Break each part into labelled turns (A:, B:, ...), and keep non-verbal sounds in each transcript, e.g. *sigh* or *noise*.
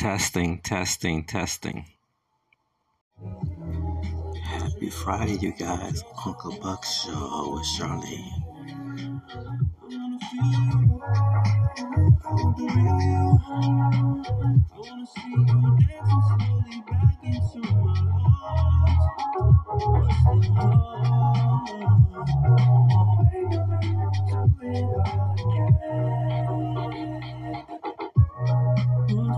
A: Testing, testing, testing. Happy Friday, you guys. Uncle Buck Show with Charlene.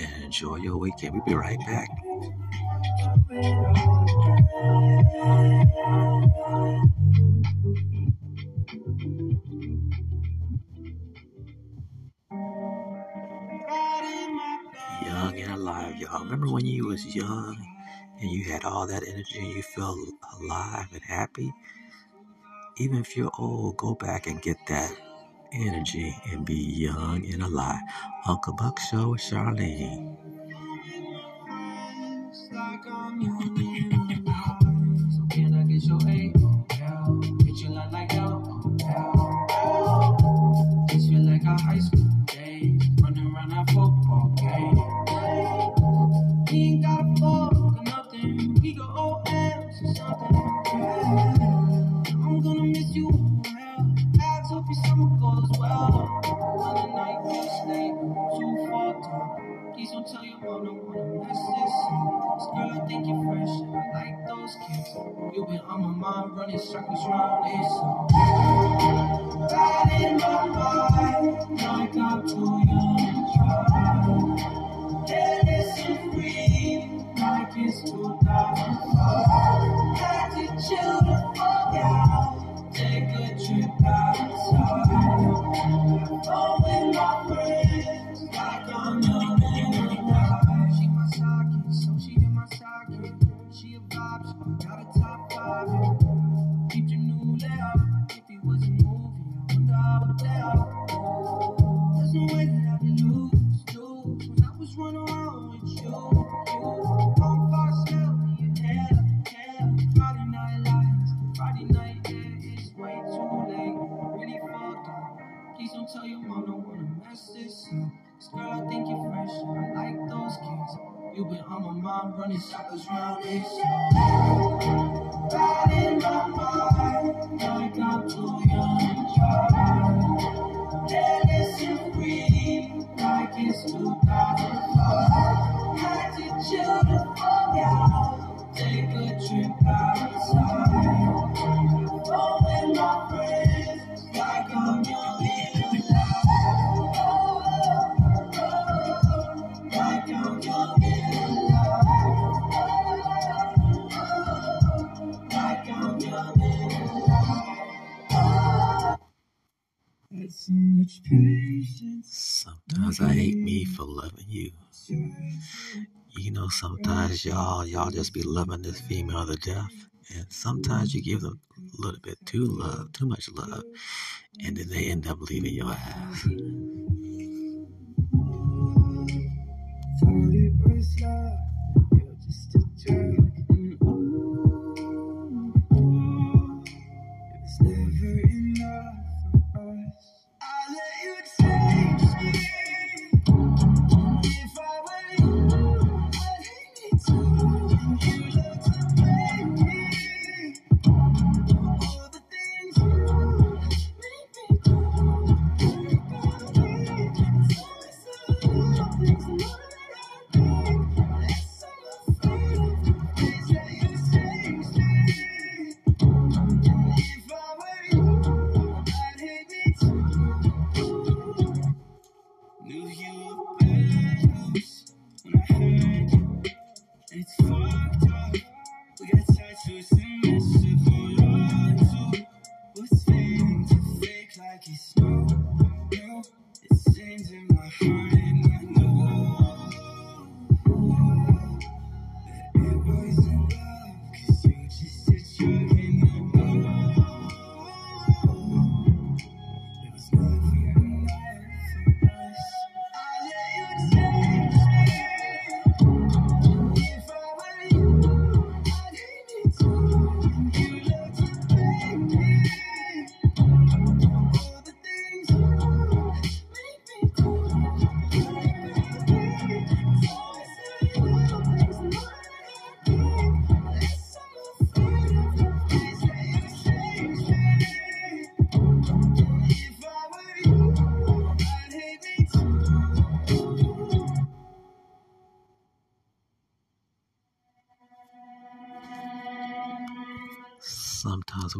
A: and enjoy your weekend. We'll be right back. Young and alive, y'all. Remember when you was young and you had all that energy and you felt alive and happy? Even if you're old, go back and get that energy and be young and alive. Uncle Buck Show with Charlene. *laughs*
B: So can I get your? Wanna this up. This girl, I think you're fresh. and I like those kids. You've been on my mind, running circles round this. Running circles round this. Riding my bike, like I'm too young
A: loving you. You know, sometimes y'all y'all just be loving this female to death. And sometimes you give them a little bit too love, too much love, and then they end up leaving your ass.
B: Just a.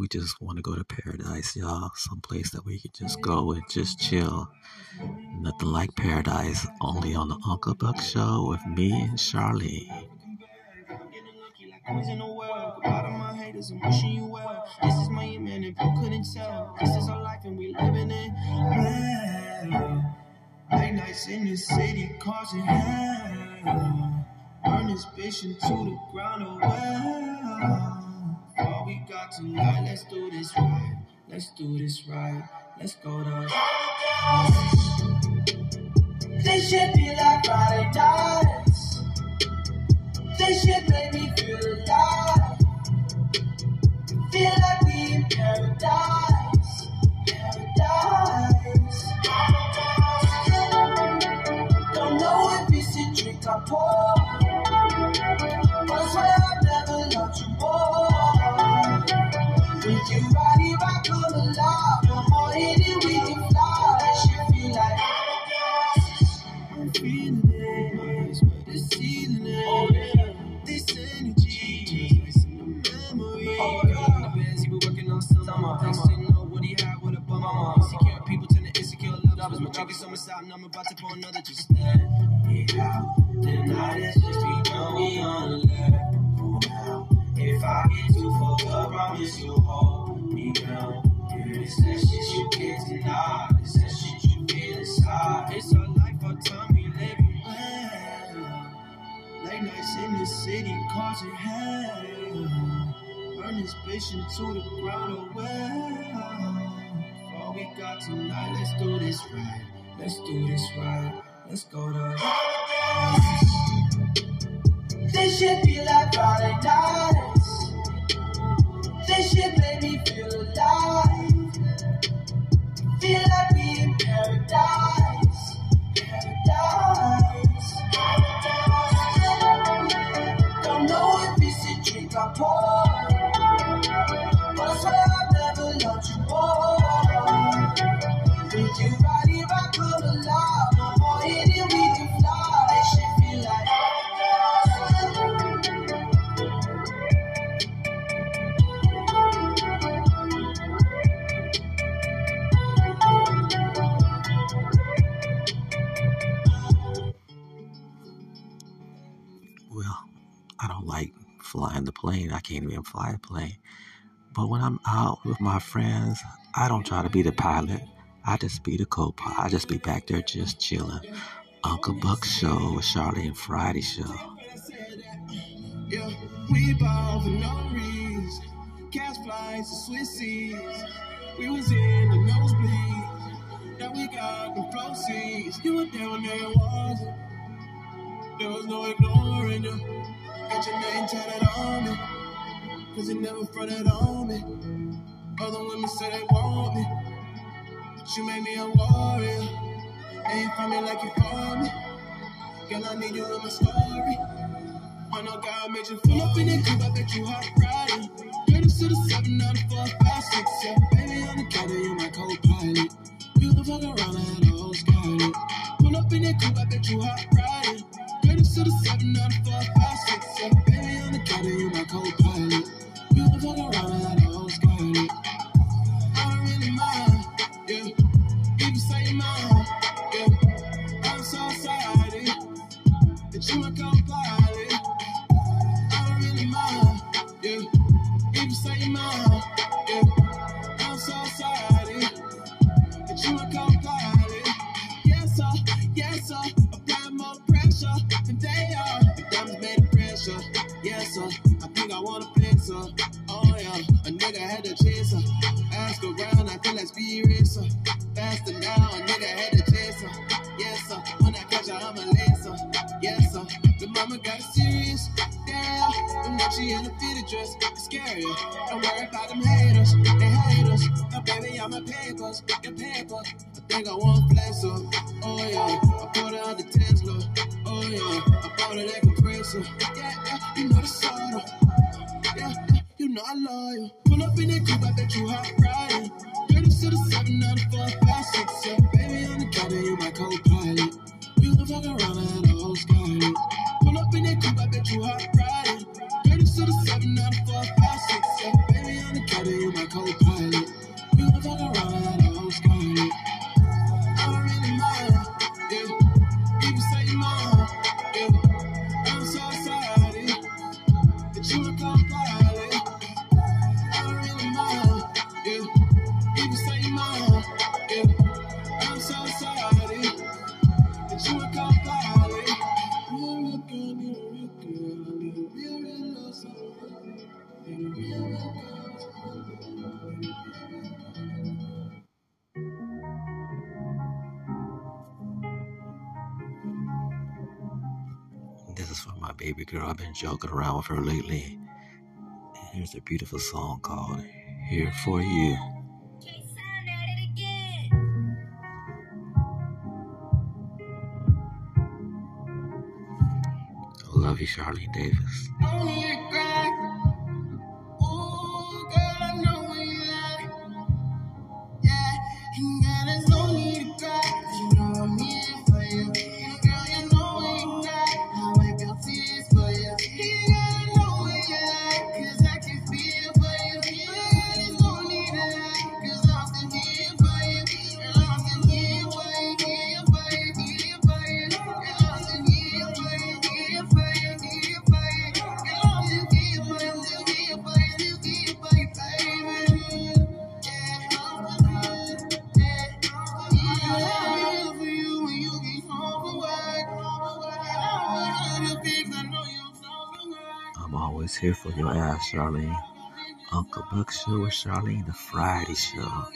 B: we just want to go to paradise, y'all. Some place that we could just go and just chill. Nothing like paradise, only on the Uncle Buck Show with me and Charlene. in the world. Goodbye to my haters, I'm wishing you well. This is my man, if you couldn't tell. This is our life and we living it. Well, late nights in the city causing hell. Burn this bitch into the ground, oh well. All we got tonight, let's do this right. Let's do this right. Let's go to. This shit be like Friday nights. This shit make me feel alive. Feel like we in. Paradise. Pour another. Just let it out. Tonight has just begun. We on the level now. If I get too fucked up, promise you'll me down. This that shit you can't. This that shit you feel. It's our life, our time we live in. Well, Late nights in the city causing hell. Burn this bitch the ground, well. All we got tonight, let's do this right. Let's do this right. Let's go to. This should feel like Friday nights. Fly a plane. But when I'm out with my friends, I don't try to be the pilot. I just be the co-pilot. I just be back there just chilling. Uncle Buck Show Charlie and Friday Show.
C: Yeah, we ball for no reason. Cash flights to Swiss seas. We was in the nosebleed. Now we got the proceeds. You were there when there wasn't. There was no ignoring you. Got your name tatted on me. Cause you never fronted on me. Other women say they want me. But you made me a warrior. Ain't for me like you for me. Girl, I need you in my story. I know God made you pull up in that coupe, I bet you hot riding. Get us to the 7, out of 4, 5, 6, 7. Baby, on the counter, you're my co-pilot. You can fuck around, I had a whole scarlet. Pull up in that coupe, I bet you hot riding. Get us to the 7, out of 4, 5, 6, 7. Baby, on the counter, you my co-pilot meaning of I speed racer. Faster now, a nigga had to chase her. Yes, sir. When I catch her, I'ma a lacer. Yes, sir. The mama got serious. Yeah. And now she in a fitted dress. It's scary. Don't worry about them haters. They hate us. Now, baby, I'm a papers. Your paper. I think I want baby
B: girl. I've been joking around with her lately. Here's a beautiful song called Here for You. I love you, Charlene Davis. I'm always here for your ass, Charlene. Uncle Buck Show with Charlene, the Friday Show.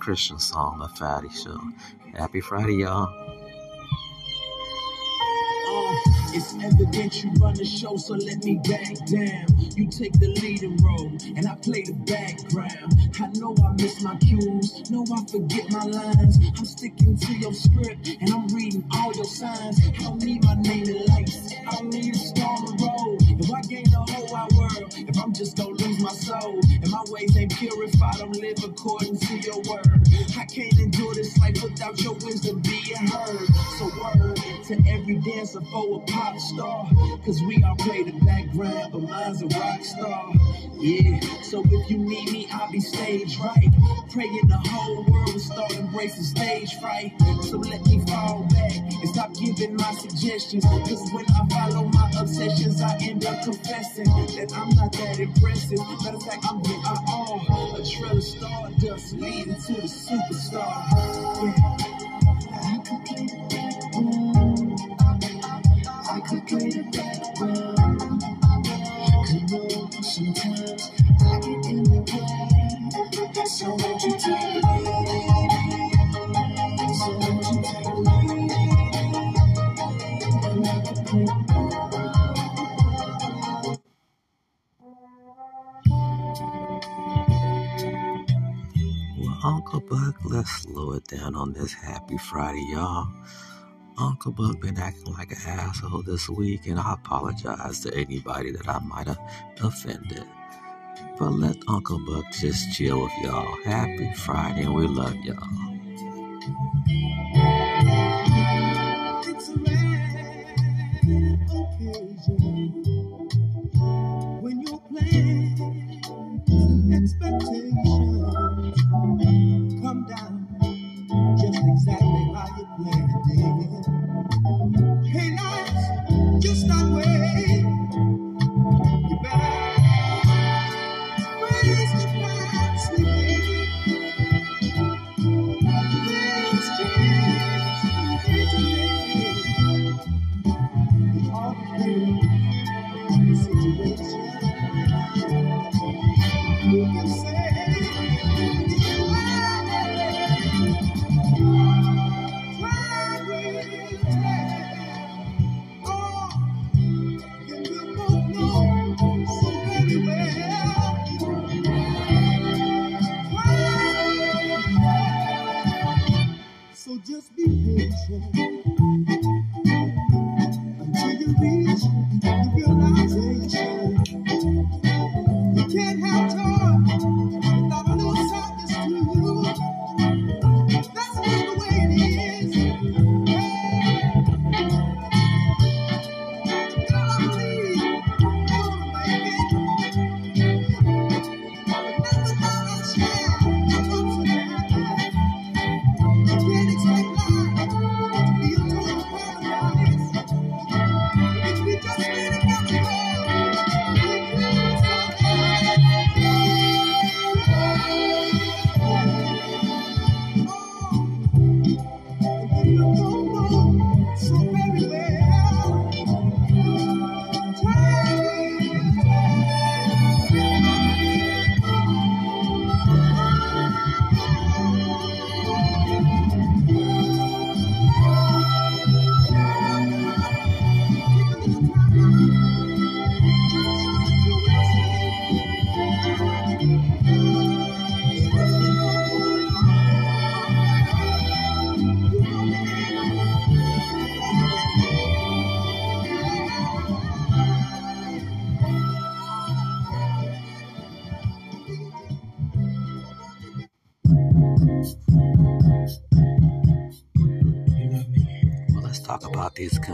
B: Christian song, the Friday Show. Happy Friday, y'all.
D: Uh, it's evident you run the show, so let me back down. You take the leading role, and I play the background. I know I miss my cues, know I forget my lines. I'm sticking to your script, and I'm reading all your signs. I don't need my name in lights, I don't need a star on the road. If I gain the whole wide world, if I'm just gonna lose my soul, and my ways ain't pure if I don't live according your wisdom being heard. So word to every dancer for a
B: pop star. Cause we all play the background, but mine's a rock star. Yeah, so if you need me, I'll be stage right. Praying the whole world will start embracing stage fright. So let me fall back and stop giving my suggestions. Cause when I follow my obsessions, I end up confessing that I'm not that impressive. Matter of fact, I'm getting all a trail of stardust leading to the superstar. Yeah. Sometimes I get in the way. So won't you
A: Uncle Buck, let's slow it down on this happy Friday, y'all. Uncle Buck been acting like an asshole this week, and I apologize to anybody that I might have offended. But let Uncle Buck just chill with y'all. Happy Friday, and we love y'all.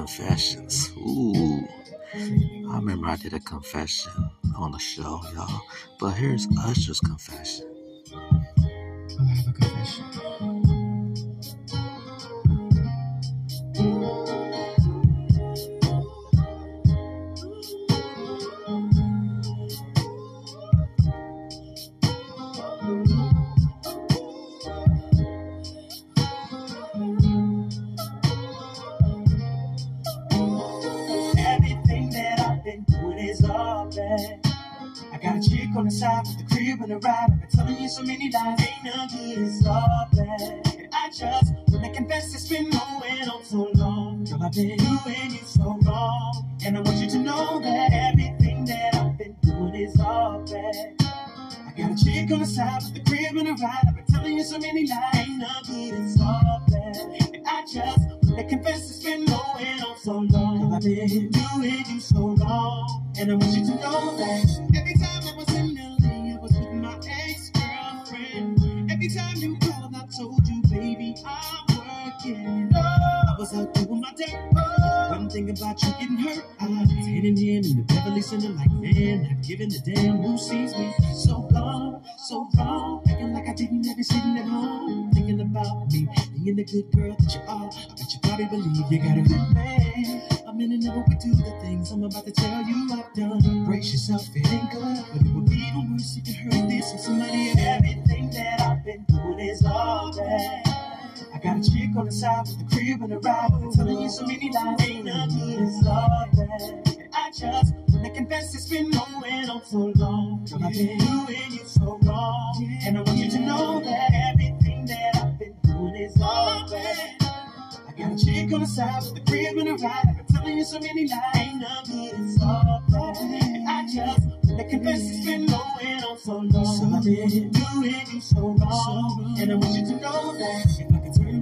A: Confessions. Ooh, I remember I did a confession on the show, y'all. But here's Usher's confession.
B: I have a confession. I've been telling you so many lies, ain't no good, it's all bad. I just wanna confess it's been going on so long. Girl, I've been doing you so wrong. And I want you to know that everything that I've been doing is all bad. I got a chick on the side with the crib and a ride. I've been telling you so many lies, ain't no good, it's all bad. And I just wanna confess it's been going on so long. Girl, I've been doing you so wrong. And I want you to know that every time Every time you called, I told you, baby, I'm working. I was out doing my day. One thing about you getting
D: hurt. I'm end of the Beverly Center like man, not giving a damn who sees me. So gone, so wrong, acting like I didn't ever sitting at home, thinking about me, being the good girl that you are. I bet you probably believe you got a good man. A minute never would do the things I'm about to tell you I've done. Brace yourself, it ain't good, but it would be even worse if you heard this from somebody. And everything that I've been doing is all bad. I got a chick on the side the crib and a ride. Telling you so many lies, ain't no good, it's all. And I just wanna confess it's been going on so long. I've been doing you so wrong. And I want you to know that everything that I've been doing is all bad. I got a chick on the side the crib and a ride. Telling you so many lies, ain't no good, it's all. And I just wanna confess it's been going on so long. So I've been doing you so wrong. And I want you to know that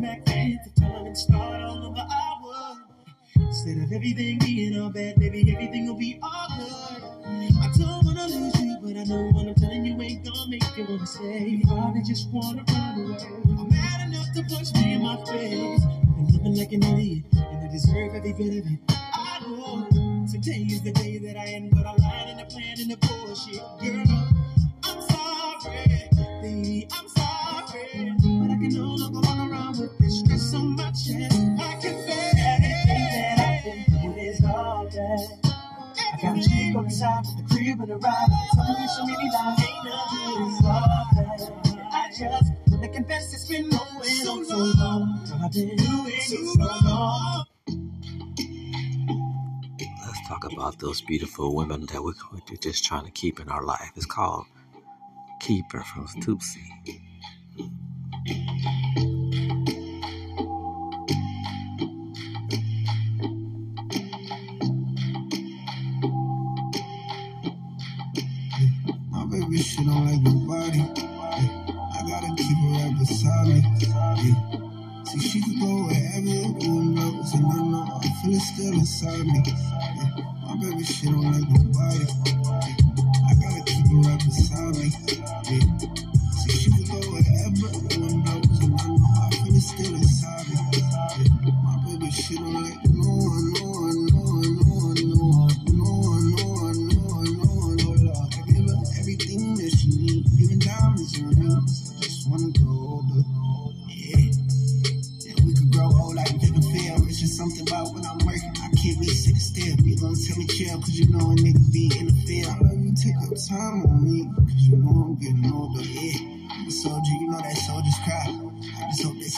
D: I back the time and start all over, I would. Instead of everything being all bad, baby, everything will be all good. I don't wanna lose you, but I know what I'm telling you ain't gonna make you wanna stay. You probably just wanna run away. I'm mad enough to punch me in my face. Been living like an idiot, and I deserve every bit of it. I know today is the day that I end, but I lied in the plan and the bullshit, girl. I'm sorry, baby, I'm with this stress on my chest. I can that I've been doing is all bad. I got a chick on the side the crib and a ride. Telling you so many lies, ain't nothing is all bad. I just wanna confess it's been going on so long. Girl, I've been doing so long.
B: Let's talk about those beautiful women that we're we're just trying to keep in our life. It's called Keeper from Toopsie.
D: She don't like nobody. Yeah. I gotta keep her right beside me. Yeah. See, she could go wherever wind blows, and I know I feel it still inside me. Yeah. My baby, she don't like nobody. Yeah. I gotta keep her right beside me. Yeah.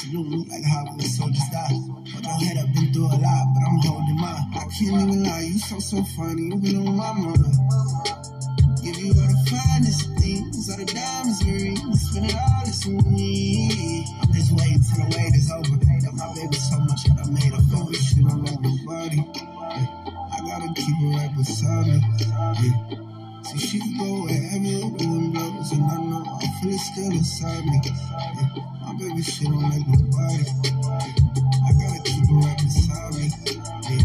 D: Salute me like how the soldiers die. Hold your head up, been through a lot, but I'm holding mine. I can't even lie, you so so funny, you been on my mind. Give you all the finest things, all the diamonds and rings, spend it all this on me. I'm just waiting till the wait is over. Love my baby so much that I made her feel this shit all over nobody. Yeah. I gotta keep her right beside me. Yeah. See, she can go wherever the wind blows, and I know I feel it still inside me. Yeah. Baby, she don't like nobody. I gotta keep her right beside me. Yeah.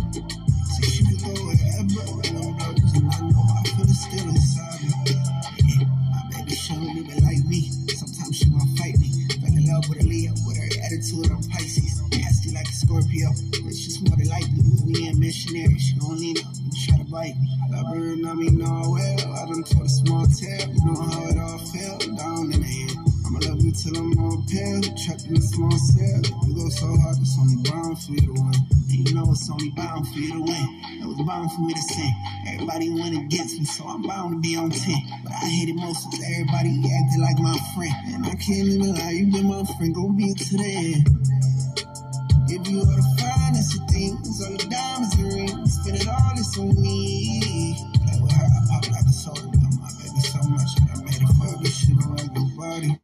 D: See, she can go wherever the wind blows, and I know I feel it still inside me. Yeah. My baby, she don't even like me. Sometimes she wanna fight me. Fell in love with a Leo, with her attitude, I'm Pisces. Nasty like a Scorpio. It's just more than likely. We ain't missionary. She gon' lean up and try to bite me. Love her and I mean know well. I done told a small tale. You know how it all felt Love till I'm all pale. Trapped in a small cell. You go so hard, it's only bound for you to win. And you know it's only bound for you to win. It was bound for me to sin. Everybody went against me, so I'm bound to be on 10. But I hate it most was everybody acting like my friend. And I can't even lie, you been my friend, go be it to the end. Give you all the finest of things, all the diamonds and rings, spend it all this on me. Play with her, I pop like a soda, my baby so much, I made her fuck this shit don't like nobody.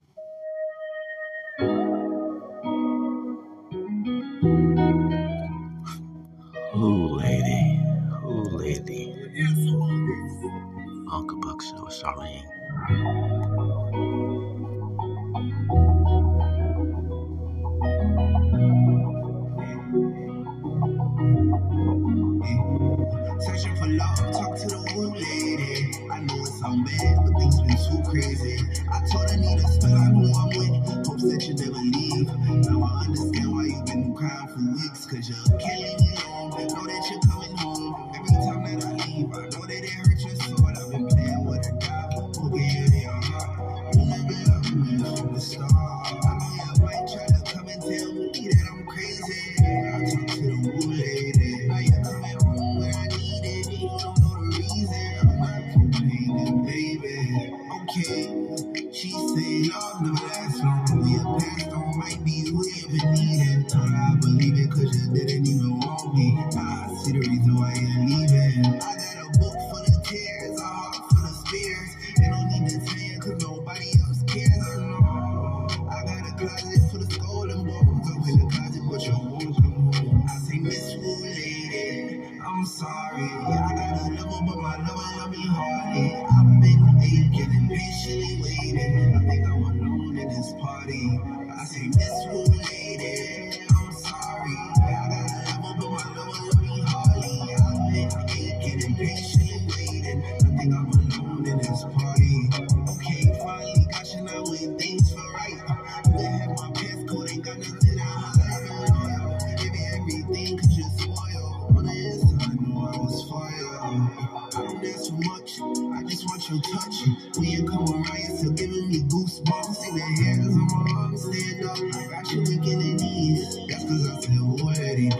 D: Up. I got you weak in the knees. That's cause I feel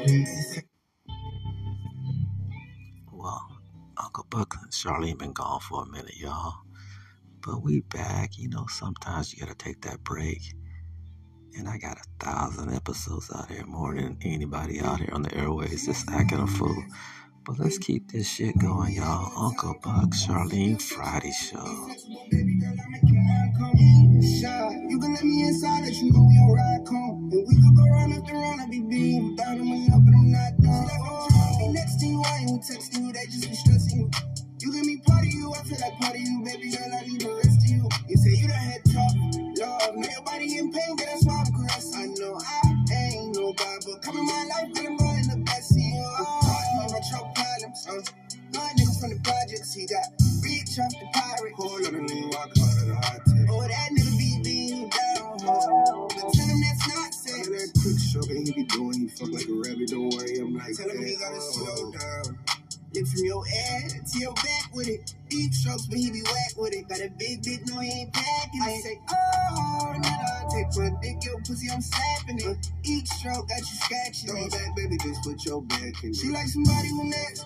D: please.
A: Well, Uncle Buck and Charlene been gone for a minute, y'all. But we back. You know, sometimes you gotta take that break. And I got a thousand episodes out here, more than anybody out here on the airways, just acting a fool. But let's keep this shit going, y'all. Uncle Buck, Charlene Friday Show.
D: Girl, I shy. You can let me inside, let you know we on ride home. And we could go round after round, I be being down and up, but I'm not done. I'm be next to you, I ain't texting you, they just be stressing you. You give me part of you, I feel like part of you, baby girl, I need the rest of you. You say you done had tough love, know your body in pain, but that's why I'm caressing. I know I ain't no but come in my life, girl, I'm going the best of you. Oh, about your problems, uh. Good nigga from the projects, he got reach off the pirate. Hold on, and lean, walk quick stroke, be doing, You fuck like a rabbit, don't worry, I'm like Tell him he gotta oh. slow down. Lift from your head to your back with it. Deep strokes, but he be whack with it. Got a big dick, no, he ain't packing it. I say, oh, nigga, take my dick, your pussy, I'm slapping it. Each stroke got you scratching Throw it. back, baby, just put your back in it. She like somebody who next.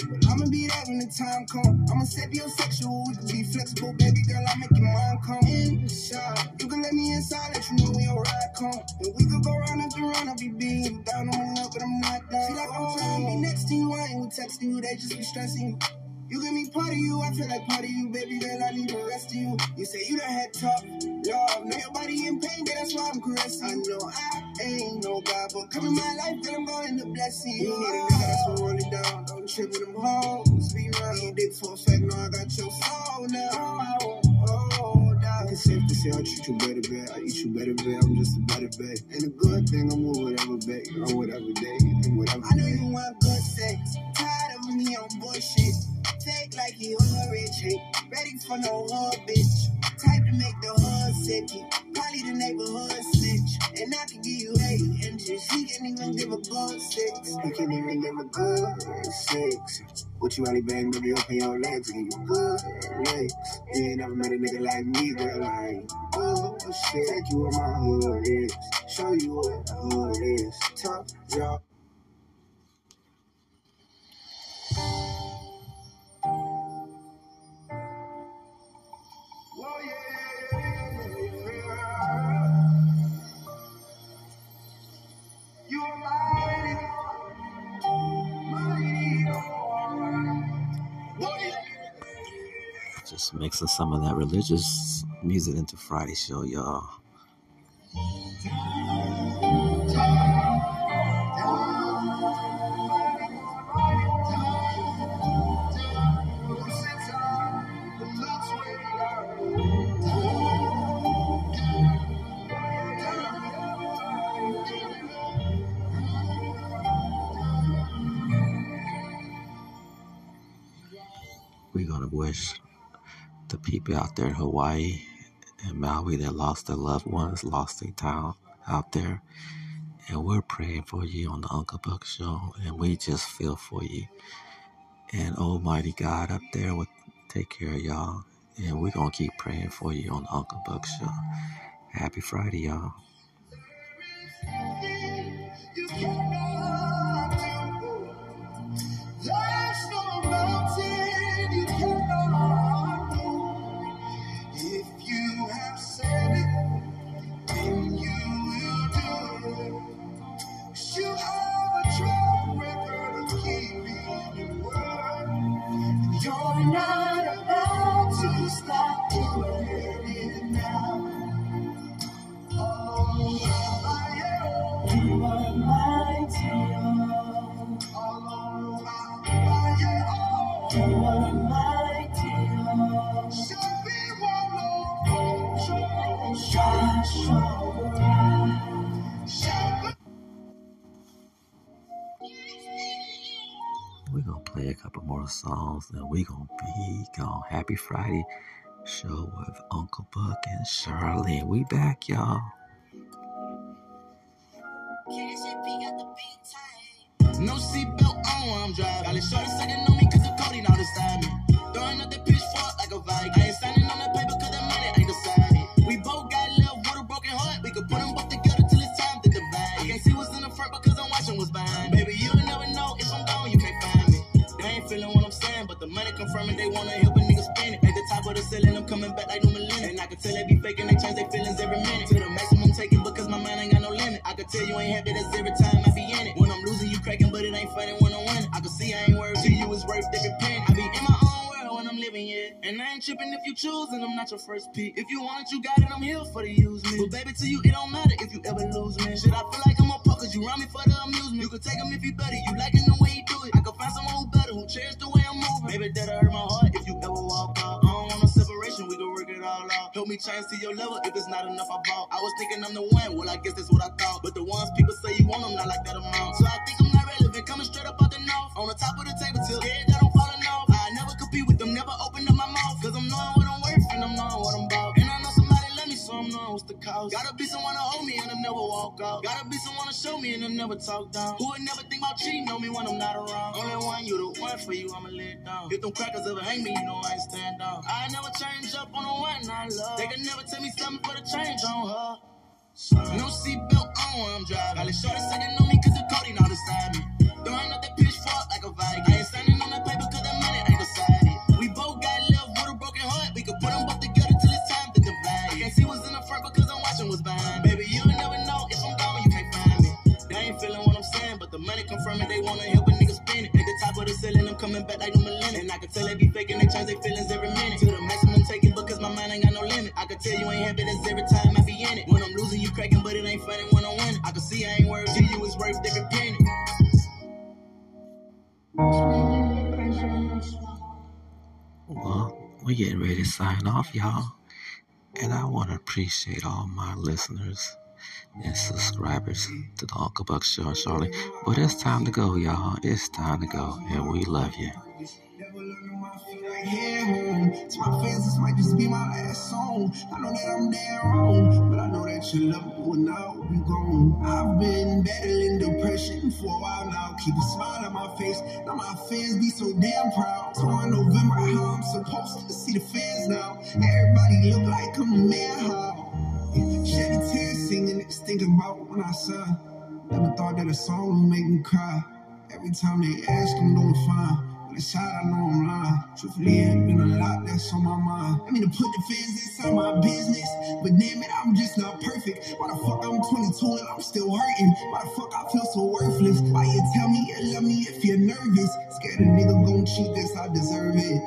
D: I'ma be that when the time come. I'ma set your sexual, we can be flexible, baby girl. I'll make your mind come inside. You can let me inside, let you know we ride come. And we could go round after round, I'll be being down on my luck, but I'm not down. She like I'm trying to be next to you, I ain't with texting you, they just be stressing you. You give me part of you, I feel like part of you, baby girl. I need the rest of you. You say you done had tough love, know your body in pain, but that's why I'm caressing. I know I ain't no God, but come in my life, girl, I'm going to bless you. You need a nigga that's gonna roll it down, don't trip with them hoes. Be around, you dick for a fact, know I got your soul now. Oh, down. It's safe to say I treat you better, babe. I eat you better, babe. I'm just a better babe. And a good thing, I'm with whatever, babe. On whatever day, and whatever. I know you want good sex. Tired of me on bullshit. Like you a rich. Ready for no hood, bitch. Type to make the hood sick. Probably the neighborhood snitch. And I can give you eight inches. He can't even give a good six. He can't even give a good six. What you really bang, baby, open your legs and you good legs. You ain't never met a nigga like me, girl. Ain't oh shit. Take you where my hood is. Show you what hood is. Top job.
A: Mixing some of that religious music into Friday Show, y'all. We're gonna wish the people out there in Hawaii and Maui that lost their loved ones, lost their town out there. And we're praying for you on the Uncle Buck Show, and we just feel for you. And Almighty God up there will take care of y'all. And we're gonna keep praying for you on the Uncle Buck Show. Happy Friday, y'all. Couple more songs, and we're gonna be gone. Happy Friday show with Uncle Buck and Charlene. We back, y'all.
C: No seatbelt on, I'm driving. Got it short second on me cause the codeine all beside me. Throwing up that pitchfork like a Viking. And I'm not your first pick. If you want it, you got it, I'm here for the use me. But baby, to you, it don't matter if you ever lose me. Shit, I feel like I'm a punk, cause you run me for the amusement. You can take him if you better, you liking the way you do it. I can find someone who better, who cherish the way I'm moving. Maybe that'll hurt my heart if you ever walk out. I don't want no separation, we can work it all out. Help me change to your level if it's not enough I bought. I was thinking I'm the one, well, I guess that's what I thought. But the ones people say you want them, not like that amount. So I think I'm not relevant, coming straight up out the north. On the top of the table till Gotta be someone to show me and I never talk down. Who would never think about cheating on me when I'm not around? Only one, you the one for you, I'ma let down. If them crackers ever hang me, you know I ain't stand down. I never change up on the one I love. They can never tell me something for the change on her. No seatbelt on, when I'm driving. Got it short second on me cause the codeine all beside me. Throwing up that pitchfork like a Viking. I ain't standing And tell they be faking, they change their feelings every minute. To the maximum taking because my mind ain't got no limit. I can tell you ain't happy, that's every time I be in it. When I'm losing, you cracking, but it ain't funny when I'm winning. I can see I ain't worth to you, it's worth every penny.
A: Well, we're getting ready to sign off, y'all. And I want to appreciate all my listeners and subscribers to the Uncle Buck Show Charlie. But it's time to go, y'all. It's time to go. And we love you.
C: To my fans, this might just be my last song. I know that I'm dead wrong, but I know that you love me when I'll be gone. I've been battling depression for a while now. Keep a smile on my face. Now my fans be so damn proud. So in November, how I'm supposed to see the fans now. Everybody look like I'm a man. How? Shed a tear singing, niggas thinking about when I saw. Never thought that a song would make me cry. Every time they ask, I'm doing fine. When it's I know I'm lying. Truthfully, it been a lot that's on my mind. I mean, to put the fans inside my business, but damn it, I'm just not perfect. Why the fuck I'm 22 and I'm still hurting? Why the fuck I feel so worthless? Why you tell me you love me if you're nervous? Scared a nigga gon' cheat, guess I deserve it.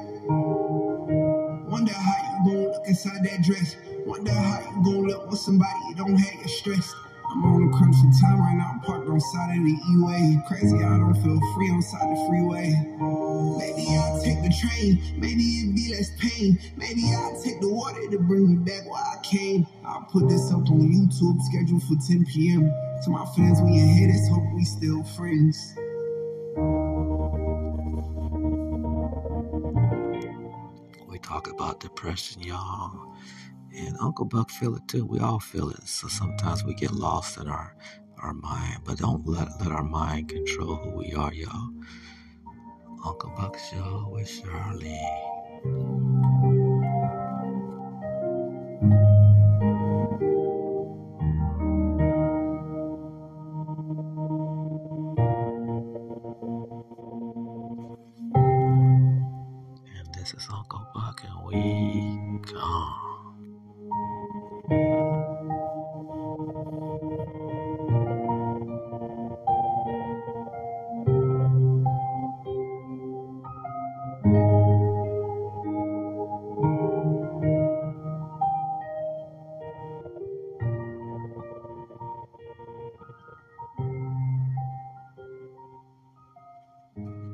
C: Wonder how you gon' look inside that dress. Wonder how you gon' look with somebody you don't have you stressed. I'm on a crimson time right now, I'm parked on side of the E-way. Crazy, I don't feel free on side the freeway. Maybe I'll take the train, maybe it be less pain. Maybe I'll take the water to bring me back where I came. I'll put this up on YouTube, scheduled for 10 p.m. To my fans, when you hear this, hope we still friends.
A: We talk about depression, y'all. And Uncle Buck feel it too. We all feel it. So sometimes we get lost in our our mind, but don't let let our mind control who we are, y'all. Uncle Buck Show with Shirley.